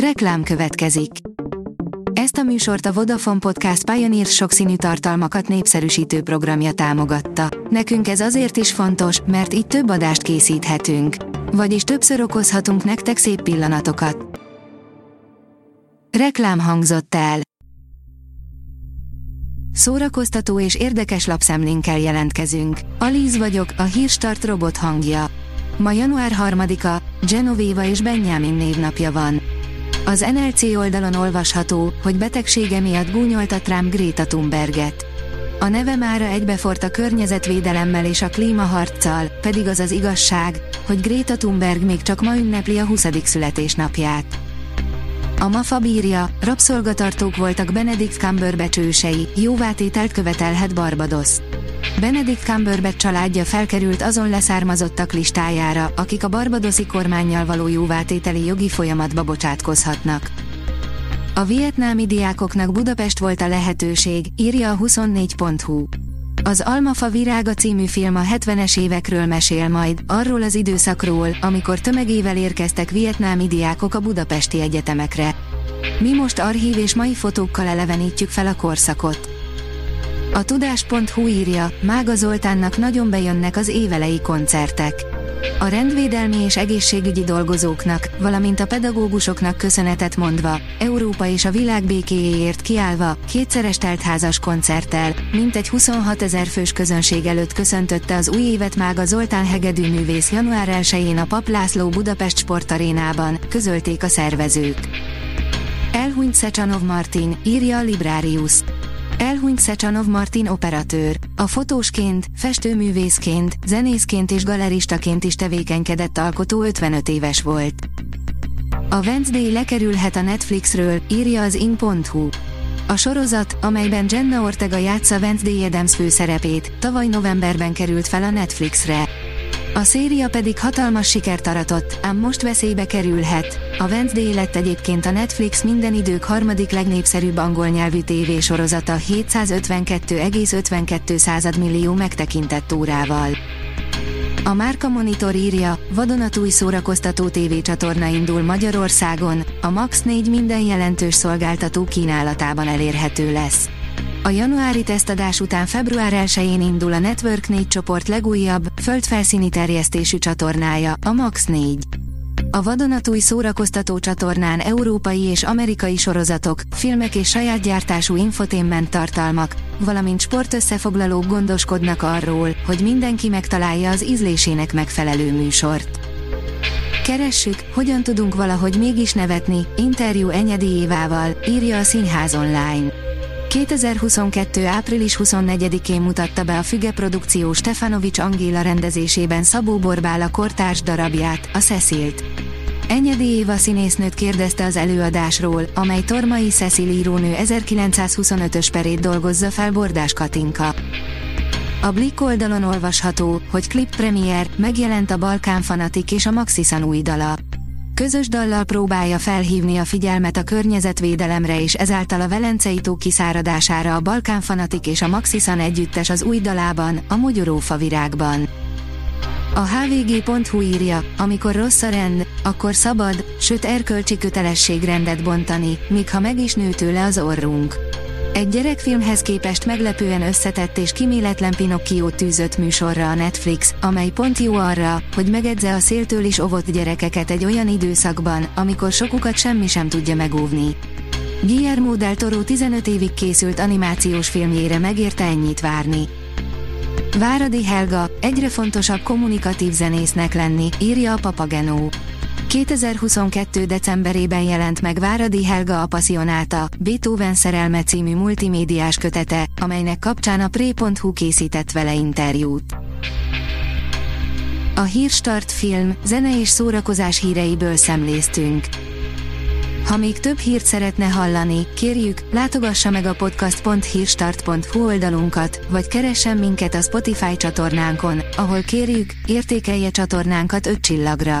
Reklám következik. Ezt a műsort a Vodafone Podcast Pioneer sokszínű tartalmakat népszerűsítő programja támogatta. Nekünk ez azért is fontos, mert így több adást készíthetünk. Vagyis többször okozhatunk nektek szép pillanatokat. Reklám hangzott el. Szórakoztató és érdekes lapszemlénkkel jelentkezünk. Alíz vagyok, a hírstart robot hangja. Ma január 3-a, Genovéva és Benjamin névnapja van. Az NLC oldalon olvasható, hogy betegsége miatt gúnyolta Trump Greta Thunberget. A neve mára egybefort a környezetvédelemmel és a klímaharccal, pedig az az igazság, hogy Greta Thunberg még csak ma ünnepli a 20. születésnapját. A MAFA bírja, rabszolgatartók voltak Benedict Cumberbatch ősei, jóvátételt követelhet Barbados. Benedict Cumberbatch családja felkerült azon leszármazottak listájára, akik a barbadoszi kormányjal való jóvátételi jogi folyamatba bocsátkozhatnak. A vietnámi diákoknak Budapest volt a lehetőség, írja a 24.hu. Az Almafa virága című film a 70-es évekről mesél majd, arról az időszakról, amikor tömegével érkeztek vietnámi diákok a budapesti egyetemekre. Mi most archív és mai fotókkal elevenítjük fel a korszakot. A tudás.hu írja, Mága Zoltánnak nagyon bejönnek az évelei koncertek. A rendvédelmi és egészségügyi dolgozóknak, valamint a pedagógusoknak köszönetet mondva, Európa és a világ békéjéért kiállva, kétszeres teltházas koncerttel, mintegy 26 ezer fős közönség előtt köszöntötte az új évet Mága Zoltán hegedű művész január 1-én a Pap László Budapest sportarénában, közölték a szervezők. Elhunyt Szecsanov Martin, írja a Librarius. Elhunyt Szecsanov Martin operatőr. A fotósként, festőművészként, zenészként és galeristaként is tevékenykedett alkotó 55 éves volt. A Wednesday lekerülhet a Netflixről, írja az in.hu. A sorozat, amelyben Jenna Ortega játsza Wednesday Adams főszerepét, tavaly novemberben került fel a Netflixre. A széria pedig hatalmas sikert aratott, ám most veszélybe kerülhet. A Wednesday lett egyébként a Netflix minden idők harmadik legnépszerűbb angol nyelvű tévésorozata 752,52 millió megtekintett órával. A Márka Monitor írja, vadonatúj szórakoztató tévécsatorna indul Magyarországon, a Max 4 minden jelentős szolgáltató kínálatában elérhető lesz. A januári tesztadás után február 1-én indul a Network 4 csoport legújabb, földfelszíni terjesztésű csatornája, a Max 4. A vadonatúj szórakoztató csatornán európai és amerikai sorozatok, filmek és saját gyártású infotainment tartalmak, valamint sportösszefoglalók gondoskodnak arról, hogy mindenki megtalálja az ízlésének megfelelő műsort. Keressük, hogyan tudunk valahogy mégis nevetni, interjú Enyedi Évával, írja a Színház online. 2022. április 24-én mutatta be a Füge produkció Stefanovics Angéla rendezésében Szabó Borbála kortárs darabját, a Cecilt. Enyedi Éva színésznőt kérdezte az előadásról, amely Tormai Cecil írónő 1925-ös perét dolgozza fel Bordás Katinka. A Blick oldalon olvasható, hogy klip premier, megjelent a Balkán Fanatik és a Maxisan új dala. Közös dallal próbálja felhívni a figyelmet a környezetvédelemre és ezáltal a Velencei tó kiszáradására a Balkán Fanatik és a Maxisan együttes az új dalában, a Mogyorófa virágban. A hvg.hu írja, amikor rossz a rend, akkor szabad, sőt erkölcsi kötelesség rendet bontani, míg ha meg is nő tőle az orrunk. Egy gyerekfilmhez képest meglepően összetett és kiméletlen Pinocchio tűzött műsorra a Netflix, amely pont jó arra, hogy megedze a széltől is ovott gyerekeket egy olyan időszakban, amikor sokukat semmi sem tudja megóvni. Guillermo del Toro 15 évig készült animációs filmjére megérte ennyit várni. Váradi Helga, egyre fontosabb kommunikatív zenésznek lenni, írja a Papagenó. 2022. decemberében jelent meg Váradi Helga a Passionálta, Beethoven szerelme című multimédiás kötete, amelynek kapcsán a Pré.hu készített vele interjút. A Hírstart film, zene és szórakozás híreiből szemléztünk. Ha még több hírt szeretne hallani, kérjük, látogassa meg a podcast.hírstart.hu oldalunkat, vagy keressen minket a Spotify csatornánkon, ahol kérjük, értékelje csatornánkat 5 csillagra.